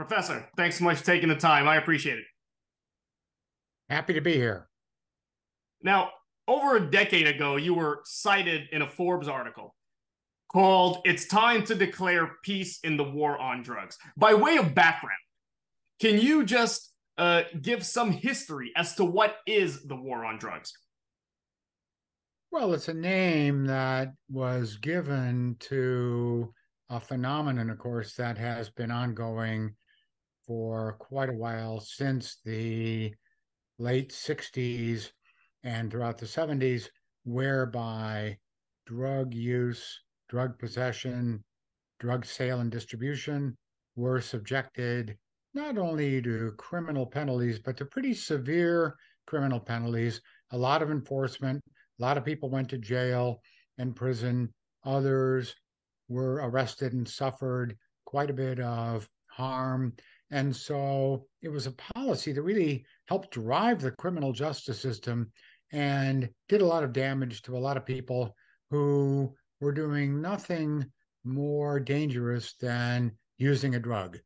Professor, thanks so much for taking the time. I appreciate it. Happy to be here. Now, over a decade ago, you were cited in a Forbes article called It's Time to Declare Peace in the War on Drugs. By way of background, can you just uh, give some history as to what is the war on drugs? Well, it's a name that was given to a phenomenon, of course, that has been ongoing for quite a while since the late 60s and throughout the 70s, whereby drug use, drug possession, drug sale and distribution were subjected not only to criminal penalties, but to pretty severe criminal penalties. A lot of enforcement, a lot of people went to jail and prison. Others were arrested and suffered quite a bit of harm. And so it was a policy that really helped drive the criminal justice system and did a lot of damage to a lot of people who were doing nothing more dangerous than using a drug.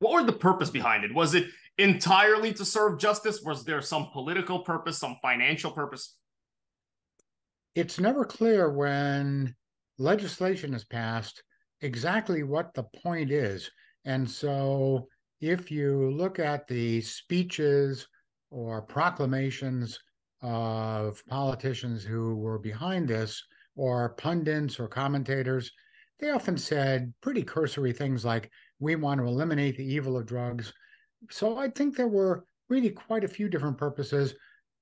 What were the purpose behind it? Was it entirely to serve justice? Was there some political purpose, some financial purpose? It's never clear when legislation is passed exactly what the point is. And so if you look at the speeches or proclamations of politicians who were behind this, or pundits or commentators, they often said pretty cursory things like, we want to eliminate the evil of drugs. So I think there were really quite a few different purposes,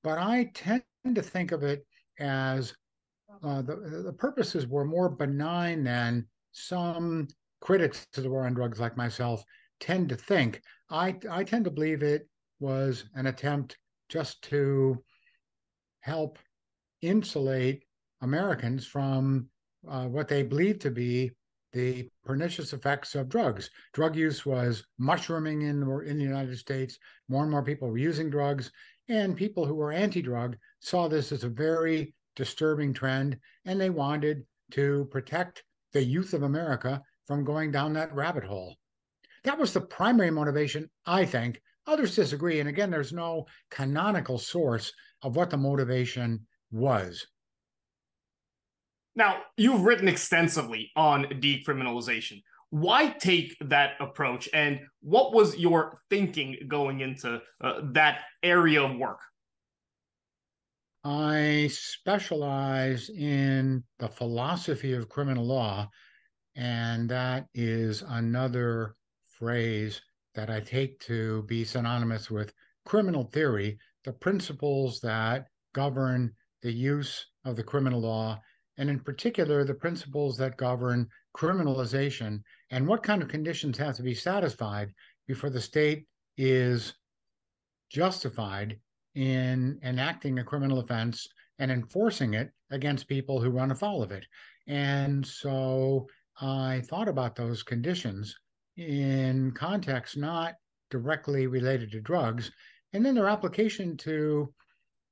but I tend to think of it as uh, the, the purposes were more benign than some critics of the war on drugs like myself tend to think. I, I tend to believe it was an attempt just to help insulate Americans from uh, what they believed to be the pernicious effects of drugs. Drug use was mushrooming in, in the United States. More and more people were using drugs, and people who were anti drug saw this as a very disturbing trend, and they wanted to protect the youth of America from going down that rabbit hole. That was the primary motivation, I think. Others disagree. And again, there's no canonical source of what the motivation was. Now, you've written extensively on decriminalization. Why take that approach? And what was your thinking going into uh, that area of work? I specialize in the philosophy of criminal law, and that is another phrase that I take to be synonymous with criminal theory, the principles that govern the use of the criminal law and in particular the principles that govern criminalization and what kind of conditions have to be satisfied before the state is justified in enacting a criminal offense and enforcing it against people who run afoul of it. And so I thought about those conditions in context not directly related to drugs, and then their application to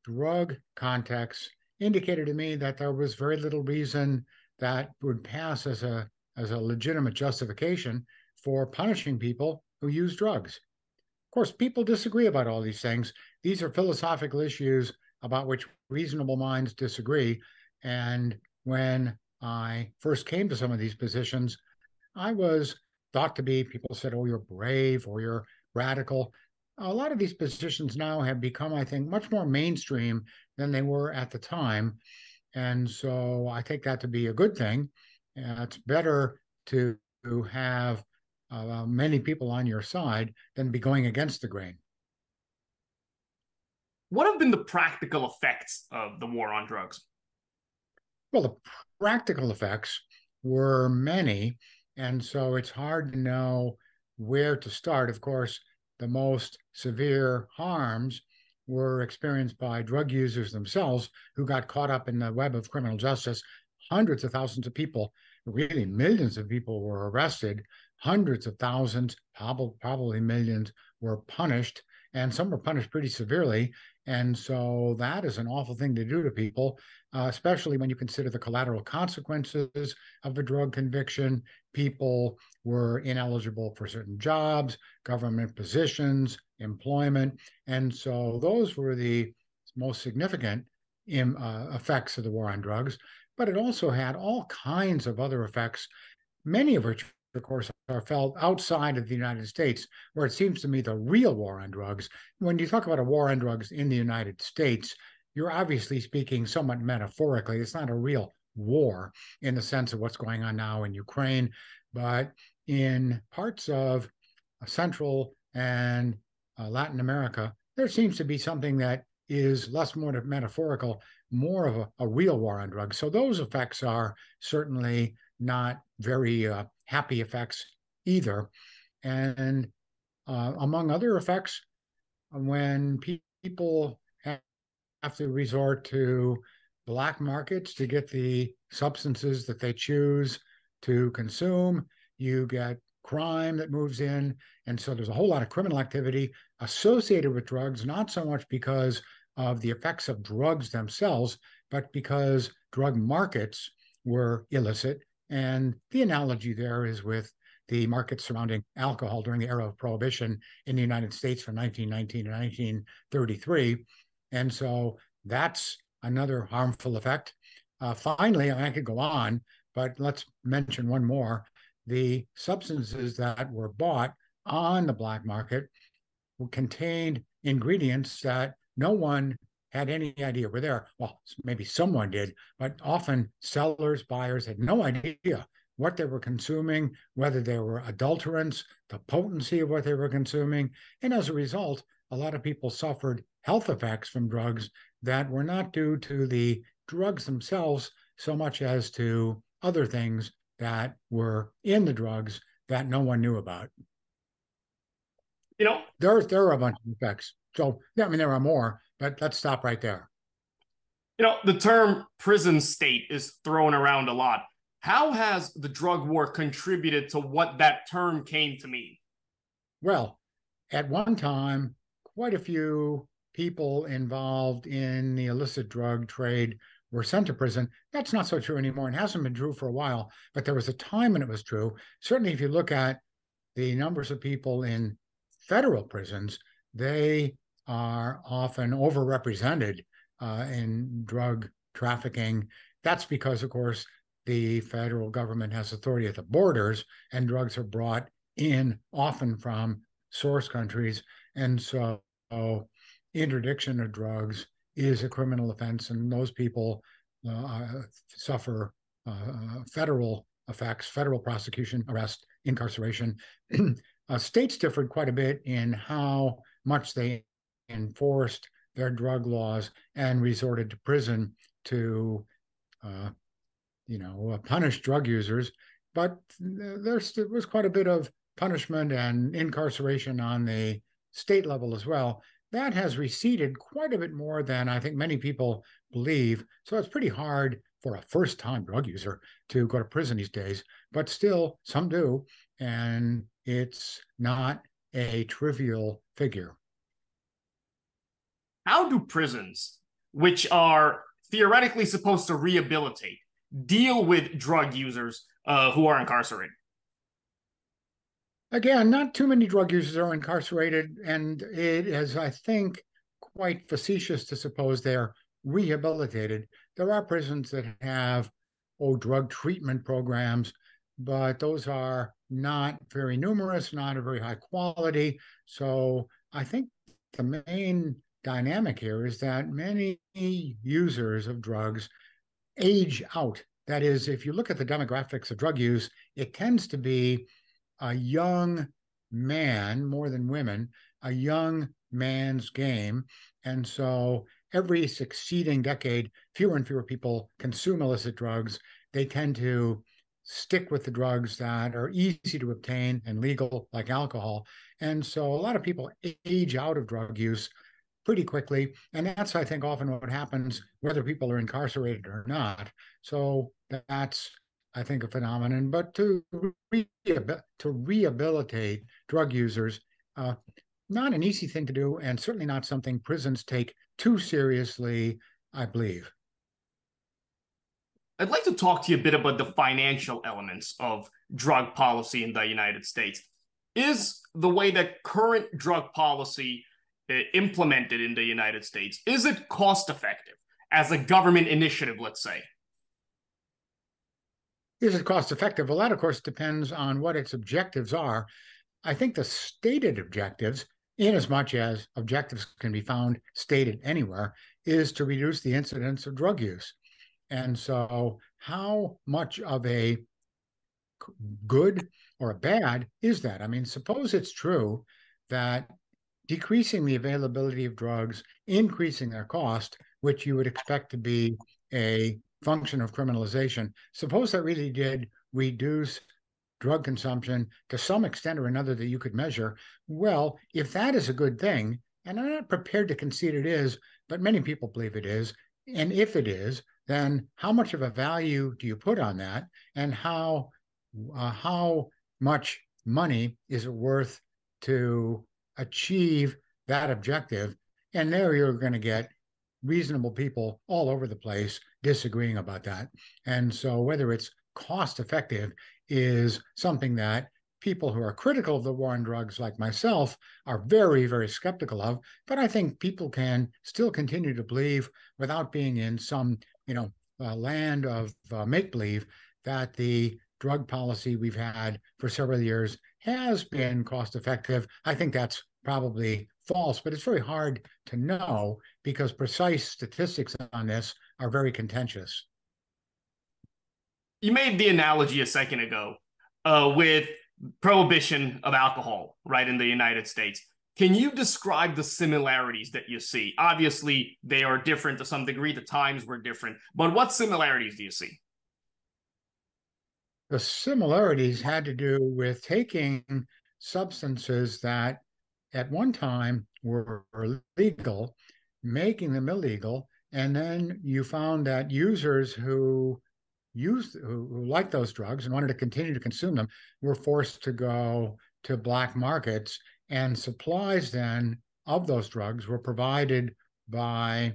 drug contexts indicated to me that there was very little reason that would pass as a as a legitimate justification for punishing people who use drugs. Of course, people disagree about all these things. These are philosophical issues about which reasonable minds disagree. And when I first came to some of these positions, I was thought to be people said, oh, you're brave or you're radical a lot of these positions now have become, I think, much more mainstream than they were at the time. And so I take that to be a good thing. Uh, it's better to, have uh, many people on your side than be going against the grain. What have been the practical effects of the war on drugs? Well, the practical effects were many. And so it's hard to know where to start. Of course, the most severe harms were experienced by drug users themselves who got caught up in the web of criminal justice. Hundreds of thousands of people, really millions of people were arrested. Hundreds of thousands, probably millions, were punished. And some were punished pretty severely. And so that is an awful thing to do to people, uh, especially when you consider the collateral consequences of a drug conviction. People were ineligible for certain jobs, government positions, employment. And so those were the most significant uh, effects of the war on drugs. But it also had all kinds of other effects, many of which of course, are felt outside of the United States, where it seems to me the real war on drugs. When you talk about a war on drugs in the United States, you're obviously speaking somewhat metaphorically. It's not a real war in the sense of what's going on now in Ukraine, but in parts of Central and uh, Latin America, there seems to be something that is less more metaphorical, more of a, a real war on drugs. So those effects are certainly not very uh, happy effects either. And uh, among other effects, when pe- people have to resort to black markets to get the substances that they choose to consume, you get crime that moves in. And so there's a whole lot of criminal activity associated with drugs, not so much because of the effects of drugs themselves, but because drug markets were illicit and the analogy there is with the market surrounding alcohol during the era of prohibition in the United States from 1919 to 1933. And so that's another harmful effect. Uh, finally, I could go on, but let's mention one more. The substances that were bought on the black market contained ingredients that no one had any idea were there. Well, maybe someone did, but often sellers, buyers had no idea what they were consuming, whether they were adulterants, the potency of what they were consuming. And as a result, a lot of people suffered health effects from drugs that were not due to the drugs themselves so much as to other things that were in the drugs that no one knew about. You know, there, there are a bunch of effects. So, I mean, there are more, but let's stop right there. You know, the term prison state is thrown around a lot. How has the drug war contributed to what that term came to mean? Well, at one time, quite a few people involved in the illicit drug trade were sent to prison. That's not so true anymore and hasn't been true for a while, but there was a time when it was true. Certainly, if you look at the numbers of people in federal prisons, they are often overrepresented uh, in drug trafficking. That's because, of course, the federal government has authority at the borders, and drugs are brought in often from source countries. And so, interdiction of drugs is a criminal offense, and those people uh, suffer uh, federal effects, federal prosecution, arrest, incarceration. uh, states differed quite a bit in how much they enforced their drug laws and resorted to prison to, uh, you know, uh, punish drug users. But there was quite a bit of punishment and incarceration on the state level as well. That has receded quite a bit more than I think many people believe. So it's pretty hard for a first time drug user to go to prison these days, but still, some do. And it's not a trivial figure how do prisons, which are theoretically supposed to rehabilitate, deal with drug users uh, who are incarcerated? Again, not too many drug users are incarcerated, and it is, I think, quite facetious to suppose they're rehabilitated. There are prisons that have oh drug treatment programs, but those are not very numerous, not a very high quality. So I think the main dynamic here is that many users of drugs age out. That is, if you look at the demographics of drug use, it tends to be a young man more than women, a young man's game. And so every succeeding decade, fewer and fewer people consume illicit drugs. They tend to stick with the drugs that are easy to obtain and legal, like alcohol. And so a lot of people age out of drug use pretty quickly. And that's, I think, often what happens, whether people are incarcerated or not. So that's, I think, a phenomenon. But to, re- to rehabilitate drug users, uh, not an easy thing to do, and certainly not something prisons take too seriously, I believe. I'd like to talk to you a bit about the financial elements of drug policy in the United States. Is the way that current drug policy Uh, implemented in the United States is it cost effective as a government initiative, let's say? Is it cost effective? Well, that of course depends on what its objectives are. I think the stated objectives, in as much as objectives can be found stated anywhere, is to reduce the incidence of drug use. And so, how much of a good or a bad is that? I mean, suppose it's true that decreasing the availability of drugs, increasing their cost, which you would expect to be a function of criminalization, suppose that really did reduce drug consumption to some extent or another that you could measure. Well, if that is a good thing, and I'm not prepared to concede it is, but many people believe it is, and if it is, then how much of a value do you put on that, and how uh, how much money is it worth to achieve that objective? And there you're going to get reasonable people all over the place disagreeing about that. And so whether it's cost effective is something that people who are critical of the war on drugs, like myself, are very, very skeptical of. But I think people can still continue to believe without being in some, you know, uh, land of uh, make believe that the drug policy we've had for several years has been cost effective. I think that's probably false, but it's very hard to know because precise statistics on this are very contentious. You made the analogy a second ago uh, with prohibition of alcohol, right, in the United States. Can you describe the similarities that you see? Obviously, they are different to some degree. The times were different, but what similarities do you see? The similarities had to do with taking substances that at one time were legal, making them illegal, and then you found that users who used who, liked those drugs and wanted to continue to consume them were forced to go to black markets and supplies then of those drugs were provided by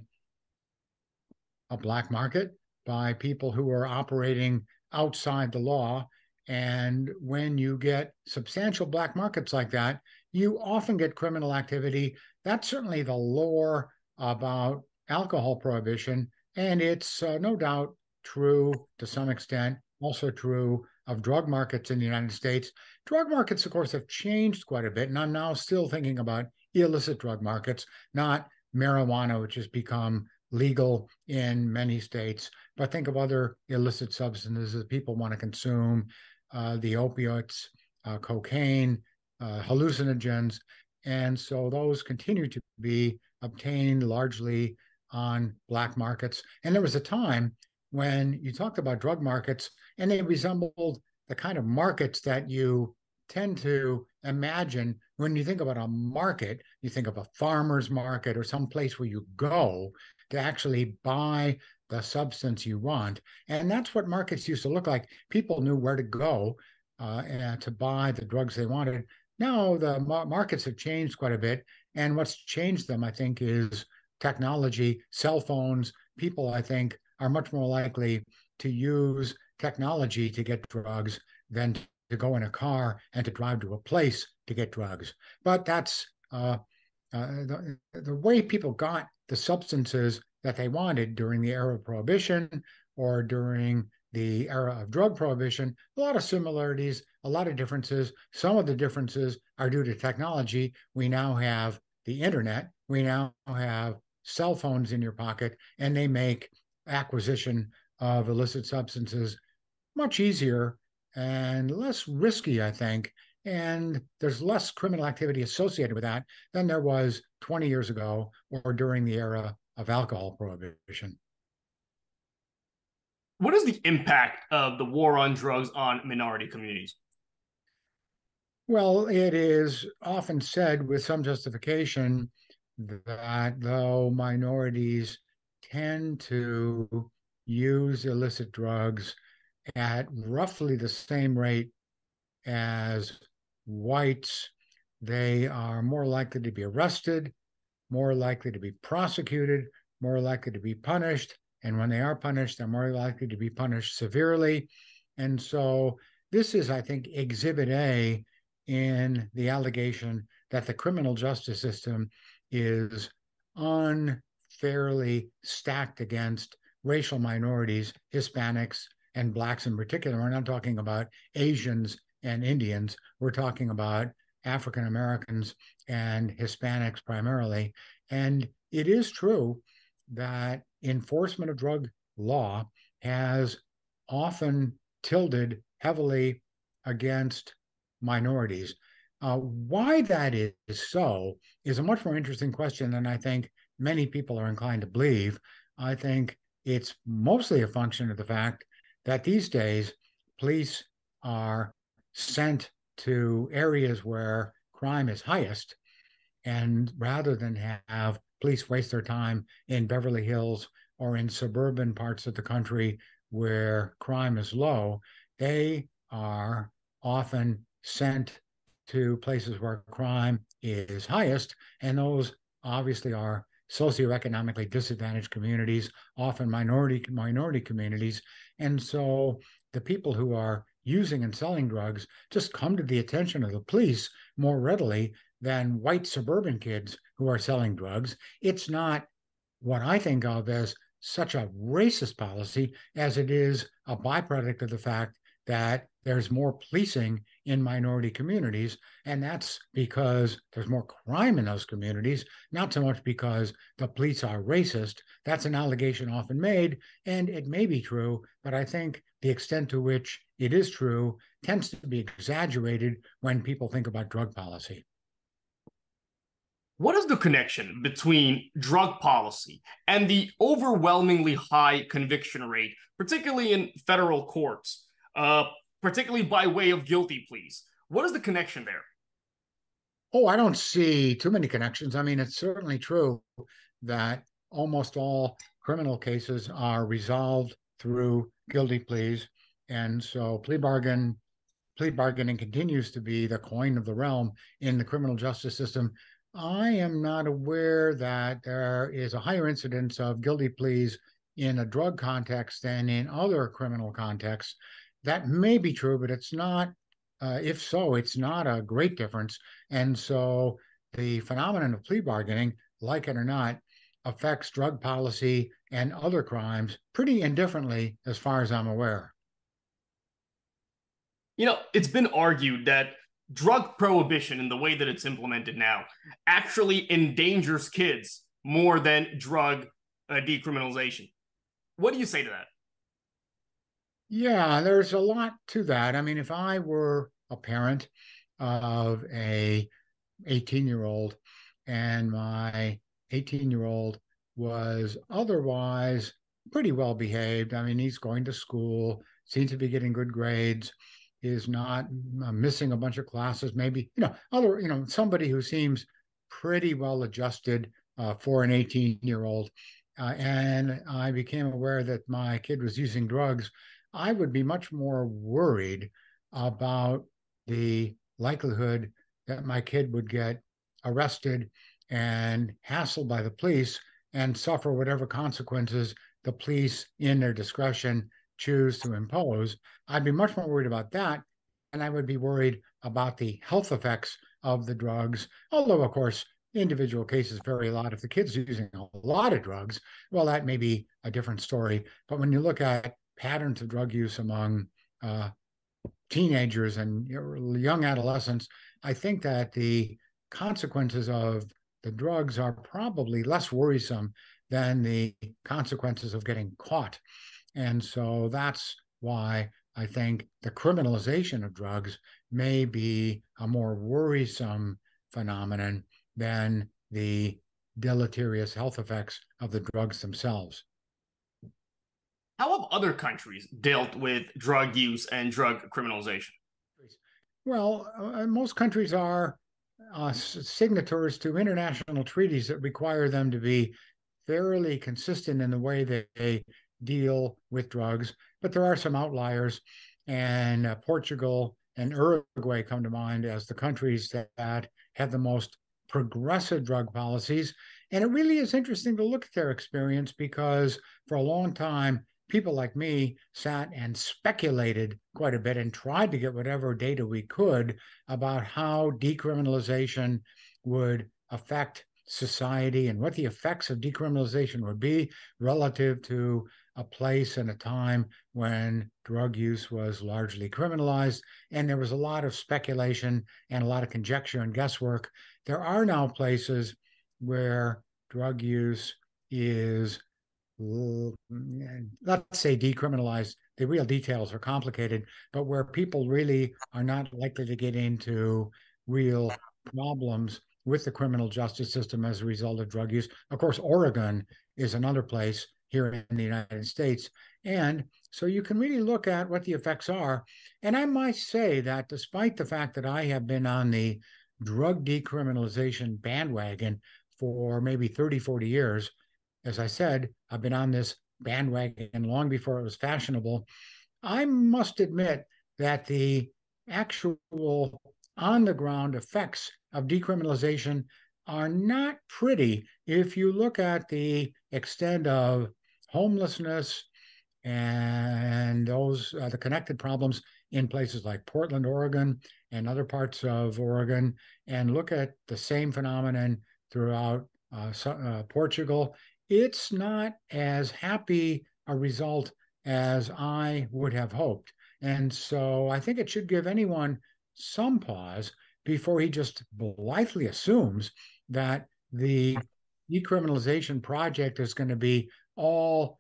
a black market by people who were operating outside the law and when you get substantial black markets like that you often get criminal activity that's certainly the lore about alcohol prohibition and it's uh, no doubt true to some extent, also true of drug markets in the United States. Drug markets, of course, have changed quite a bit. And I'm now still thinking about illicit drug markets, not marijuana, which has become legal in many states. But think of other illicit substances that people want to consume uh, the opiates, uh, cocaine, uh, hallucinogens. And so those continue to be obtained largely on black markets. And there was a time when you talked about drug markets, and they resembled the kind of markets that you tend to imagine when you think about a market. You think of a farmer's market or some place where you go to actually buy the substance you want. And that's what markets used to look like. People knew where to go uh, to buy the drugs they wanted. Now the markets have changed quite a bit. And what's changed them, I think, is technology, cell phones. People, I think, are much more likely to use technology to get drugs than to go in a car and to drive to a place to get drugs. But that's uh, uh, the, the way people got the substances that they wanted during the era of prohibition or during the era of drug prohibition. A lot of similarities, a lot of differences. Some of the differences are due to technology. We now have the internet, we now have cell phones in your pocket, and they make acquisition of illicit substances much easier and less risky, I think. And there's less criminal activity associated with that than there was 20 years ago or during the era of alcohol prohibition. What is the impact of the war on drugs on minority communities? Well, it is often said with some justification that though minorities tend to use illicit drugs at roughly the same rate as whites, they are more likely to be arrested, more likely to be prosecuted, more likely to be punished. And when they are punished, they're more likely to be punished severely. And so this is, I think, exhibit A in the allegation that the criminal justice system is unfairly stacked against racial minorities, Hispanics, and Blacks in particular. We're not talking about Asians and Indians. We're talking about African Americans and Hispanics primarily. And it is true that enforcement of drug law has often tilted heavily against minorities. Uh, why that is so is a much more interesting question than I think many people are inclined to believe. I think it's mostly a function of the fact that these days police are sent to areas where crime is highest. And rather than have police waste their time in Beverly Hills or in suburban parts of the country where crime is low, they are often sent to places where crime is highest. And those obviously are socioeconomically disadvantaged communities, often minority minority communities. And so the people who are using and selling drugs just come to the attention of the police more readily than white suburban kids who are selling drugs. It's not what I think of as such a racist policy as it is a byproduct of the fact that there's more policing in minority communities. And that's because there's more crime in those communities, not so much because the police are racist. That's an allegation often made, and it may be true, but I think the extent to which it is true tends to be exaggerated when people think about drug policy. What is the connection between drug policy and the overwhelmingly high conviction rate, particularly in federal courts, uh, particularly by way of guilty pleas? What is the connection there? Oh, I don't see too many connections. I mean, it's certainly true that almost all criminal cases are resolved through guilty pleas. And so plea bargain, plea bargaining continues to be the coin of the realm in the criminal justice system. I am not aware that there is a higher incidence of guilty pleas in a drug context than in other criminal contexts. That may be true, but it's not. Uh, if so, it's not a great difference. And so the phenomenon of plea bargaining, like it or not, affects drug policy and other crimes pretty indifferently, as far as I'm aware. You know, it's been argued that drug prohibition in the way that it's implemented now actually endangers kids more than drug uh, decriminalization. What do you say to that? Yeah, there's a lot to that. I mean, if I were a parent of a 18 year old and my 18 year old was otherwise pretty well behaved. I mean, he's going to school, seems to be getting good grades, is not uh, missing a bunch of classes, maybe, you know, other, you know, somebody who seems pretty well adjusted uh, for an 18 year old. Uh, and I became aware that my kid was using drugs. I would be much more worried about the likelihood that my kid would get arrested and hassled by the police and suffer whatever consequences the police, in their discretion, choose to impose. I'd be much more worried about that. And I would be worried about the health effects of the drugs. Although, of course, individual cases vary a lot. If the kid's using a lot of drugs, well, that may be a different story. But when you look at patterns of drug use among uh, teenagers and young adolescents, I think that the consequences of the drugs are probably less worrisome than the consequences of getting caught. And so that's why I think the criminalization of drugs may be a more worrisome phenomenon than the deleterious health effects of the drugs themselves. How have other countries dealt with drug use and drug criminalization? Well, uh, most countries are uh, signatories to international treaties that require them to be fairly consistent in the way that they deal with drugs. But there are some outliers, and uh, Portugal and Uruguay come to mind as the countries that have the most progressive drug policies. And it really is interesting to look at their experience because for a long time, people like me sat and speculated quite a bit and tried to get whatever data we could about how decriminalization would affect society and what the effects of decriminalization would be relative to a place and a time when drug use was largely criminalized. And there was a lot of speculation and a lot of conjecture and guesswork. There are now places where drug use is, let's say, decriminalized. The real details are complicated, but where people really are not likely to get into real problems with the criminal justice system as a result of drug use. Of course, Oregon is another place here in the United States. And so you can really look at what the effects are. And I might say that despite the fact that I have been on the drug decriminalization bandwagon for maybe 30, 40 years, as I said, I've been on this bandwagon long before it was fashionable. I must admit that the actual on the ground effects of decriminalization are not pretty if you look at the extent of homelessness and those uh, the connected problems in places like Portland, Oregon, and other parts of Oregon, and look at the same phenomenon throughout uh, uh, Portugal. It's not as happy a result as I would have hoped. And so I think it should give anyone some pause before he just blithely assumes that the decriminalization project is going to be all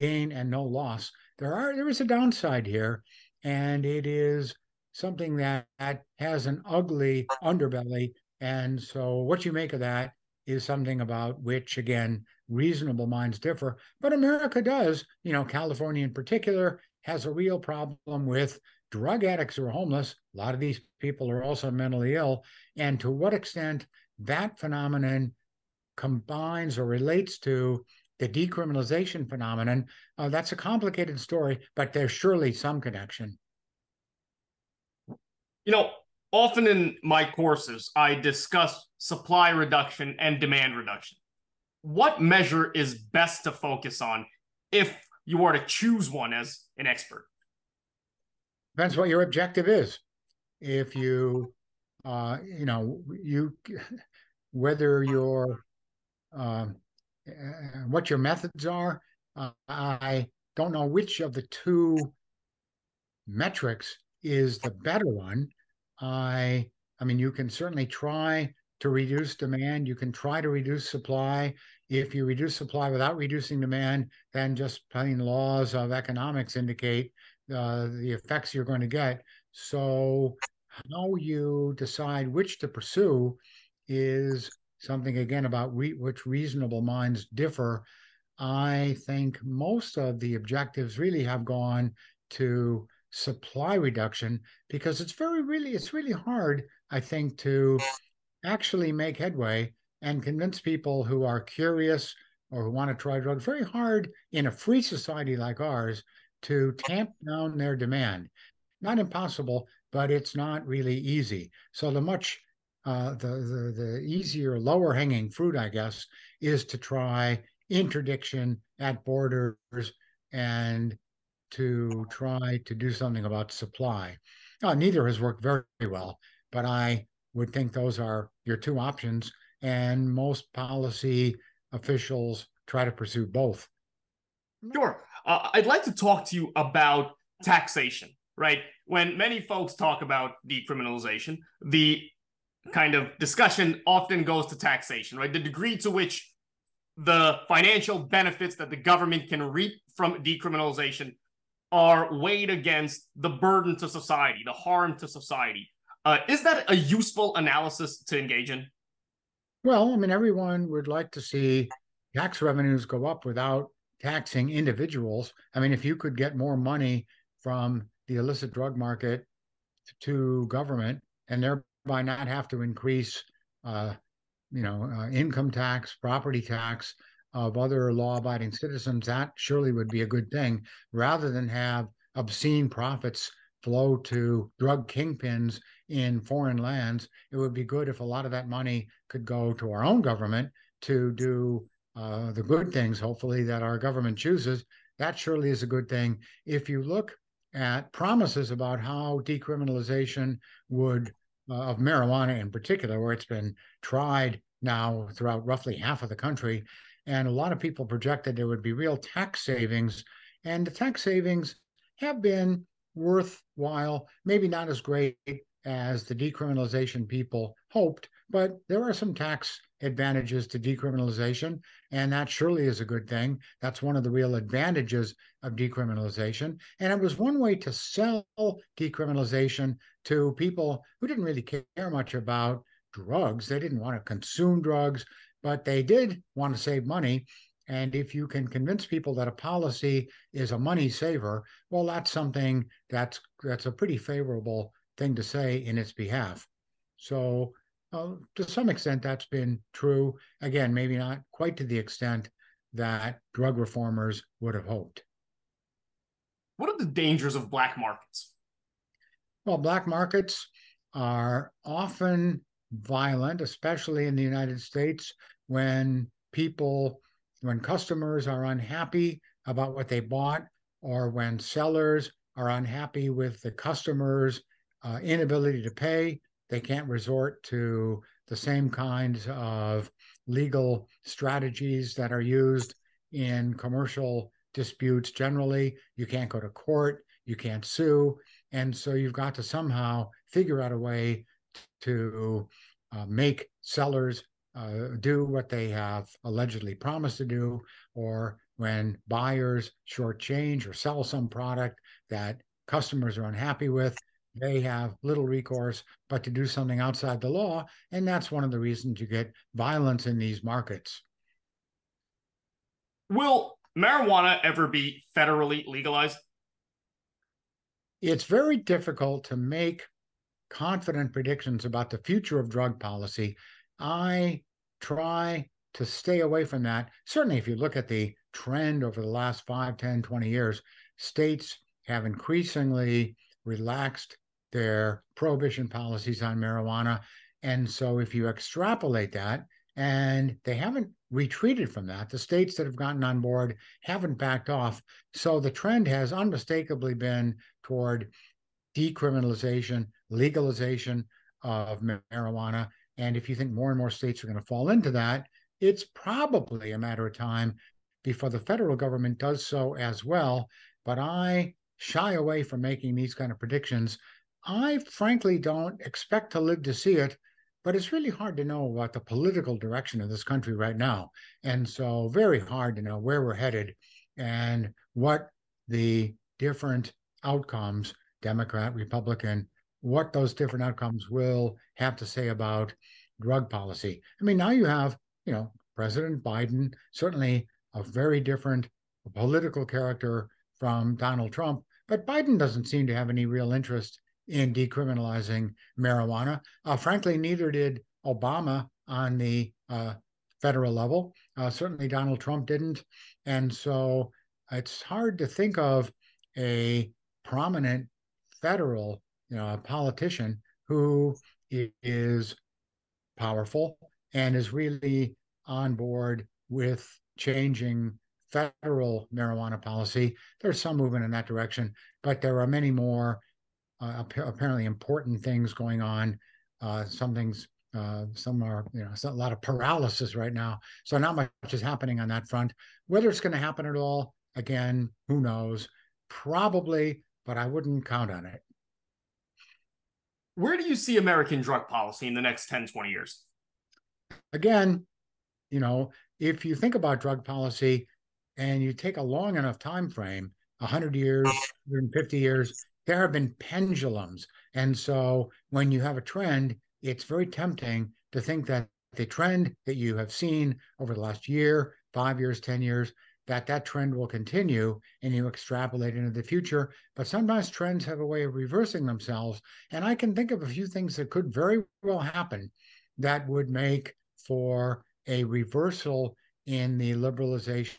gain and no loss. There are there is a downside here, and it is something that, that has an ugly underbelly. And so, what do you make of that is something about which, again, reasonable minds differ. But America does, you know, California in particular has a real problem with drug addicts are homeless. A lot of these people are also mentally ill. And to what extent that phenomenon combines or relates to the decriminalization phenomenon, uh, that's a complicated story, but there's surely some connection. You know, often in my courses, I discuss supply reduction and demand reduction. What measure is best to focus on if you are to choose one as an expert? Depends what your objective is. If you, uh, you know, you, whether you're, um, uh, what your methods are. Uh, I don't know which of the two metrics is the better one. I I mean, you can certainly try to reduce demand. You can try to reduce supply. If you reduce supply without reducing demand, then just plain laws of economics indicate uh, the effects you're going to get. So, how you decide which to pursue is something again about re- which reasonable minds differ. I think most of the objectives really have gone to supply reduction because it's very really it's really hard I think to actually make headway and convince people who are curious or who want to try drugs very hard in a free society like ours to tamp down their demand. Not impossible, but it's not really easy. So the much uh, the, the the easier, lower hanging fruit, I guess, is to try interdiction at borders and to try to do something about supply. Uh, neither has worked very well, but I would think those are your two options, and most policy officials try to pursue both. Sure. Uh, I'd like to talk to you about taxation, right? When many folks talk about decriminalization, the kind of discussion often goes to taxation, right? The degree to which the financial benefits that the government can reap from decriminalization are weighed against the burden to society, the harm to society. Uh, is that a useful analysis to engage in? Well, I mean, everyone would like to see tax revenues go up without taxing individuals. I mean, if you could get more money from the illicit drug market to government and thereby not have to increase, uh, you know, uh, income tax, property tax of other law-abiding citizens, that surely would be a good thing, rather than have obscene profits flow to drug kingpins in foreign lands. It would be good if a lot of that money could go to our own government to do uh, the good things, hopefully, that our government chooses. That surely is a good thing. If you look at promises about how decriminalization would, uh, of marijuana in particular, where it's been tried now throughout roughly half of the country, and a lot of people projected there would be real tax savings. And the tax savings have been worthwhile, maybe not as great as the decriminalization people hoped, but there are some tax advantages to decriminalization, and that surely is a good thing. That's one of the real advantages of decriminalization. And it was one way to sell decriminalization to people who didn't really care much about drugs. They didn't want to consume drugs but they did want to save money. And if you can convince people that a policy is a money saver, well, that's something that's that's a pretty favorable thing to say in its behalf. So, uh, to some extent, that's been true. Again, maybe not quite to the extent that drug reformers would have hoped. What are the dangers of black markets? Well, black markets are often violent, especially in the United States, when people, when customers are unhappy about what they bought, or when sellers are unhappy with the customer's uh, inability to pay, they can't resort to the same kinds of legal strategies that are used in commercial disputes generally. You can't go to court, you can't sue. And so you've got to somehow figure out a way to uh, make sellers uh, do what they have allegedly promised to do, or when buyers shortchange or sell some product that customers are unhappy with, they have little recourse but to do something outside the law. And that's one of the reasons you get violence in these markets. Will marijuana ever be federally legalized? It's very difficult to make confident predictions about the future of drug policy. I try to stay away from that. Certainly, if you look at the trend over the last 5, 10, 20 years, states have increasingly relaxed their prohibition policies on marijuana. And so, if you extrapolate that, and they haven't retreated from that, the states that have gotten on board haven't backed off. So, the trend has unmistakably been toward decriminalization, legalization of marijuana. And if you think more and more states are going to fall into that, it's probably a matter of time before the federal government does so as well. But I shy away from making these kind of predictions. I frankly don't expect to live to see it, but it's really hard to know about the political direction of this country right now. And so, very hard to know where we're headed and what the different outcomes Democrat, Republican, what those different outcomes will have to say about drug policy. I mean, now you have, you know, President Biden, certainly a very different political character from Donald Trump, but Biden doesn't seem to have any real interest in decriminalizing marijuana. Uh, frankly, neither did Obama on the uh, federal level. Uh, certainly, Donald Trump didn't. And so it's hard to think of a prominent federal, you know, a politician who is powerful and is really on board with changing federal marijuana policy. There's some movement in that direction, but there are many more uh, apparently important things going on. Uh, some things, uh, some are, you know, a lot of paralysis right now. So not much is happening on that front. Whether it's going to happen at all, again, who knows? Probably but I wouldn't count on it. Where do you see American drug policy in the next 10, 20 years? Again, you know, if you think about drug policy and you take a long enough time frame, 100 years, 150 years, there have been pendulums. And so when you have a trend, it's very tempting to think that the trend that you have seen over the last year, five years, 10 years, that that trend will continue and you extrapolate into the future. But sometimes trends have a way of reversing themselves. And I can think of a few things that could very well happen that would make for a reversal in the liberalization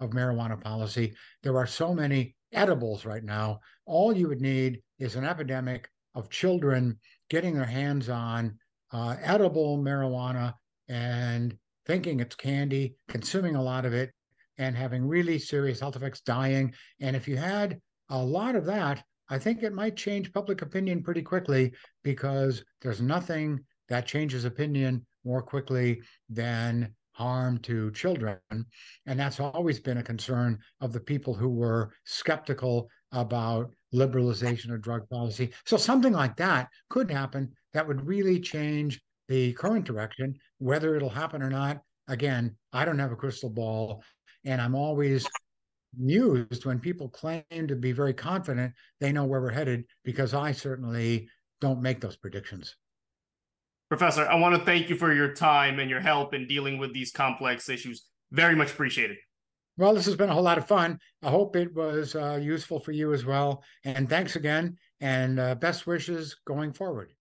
of marijuana policy. There are so many edibles right now. All you would need is an epidemic of children getting their hands on uh, edible marijuana and thinking it's candy, consuming a lot of it, and having really serious health effects, dying. And if you had a lot of that, I think it might change public opinion pretty quickly because there's nothing that changes opinion more quickly than harm to children. And that's always been a concern of the people who were skeptical about liberalization of drug policy. So something like that could happen that would really change the current direction. Whether it'll happen or not, again, I don't have a crystal ball. And I'm always amused when people claim to be very confident they know where we're headed, because I certainly don't make those predictions. Professor, I want to thank you for your time and your help in dealing with these complex issues. Very much appreciated. Well, this has been a whole lot of fun. I hope it was uh, useful for you as well. And thanks again, and uh, best wishes going forward.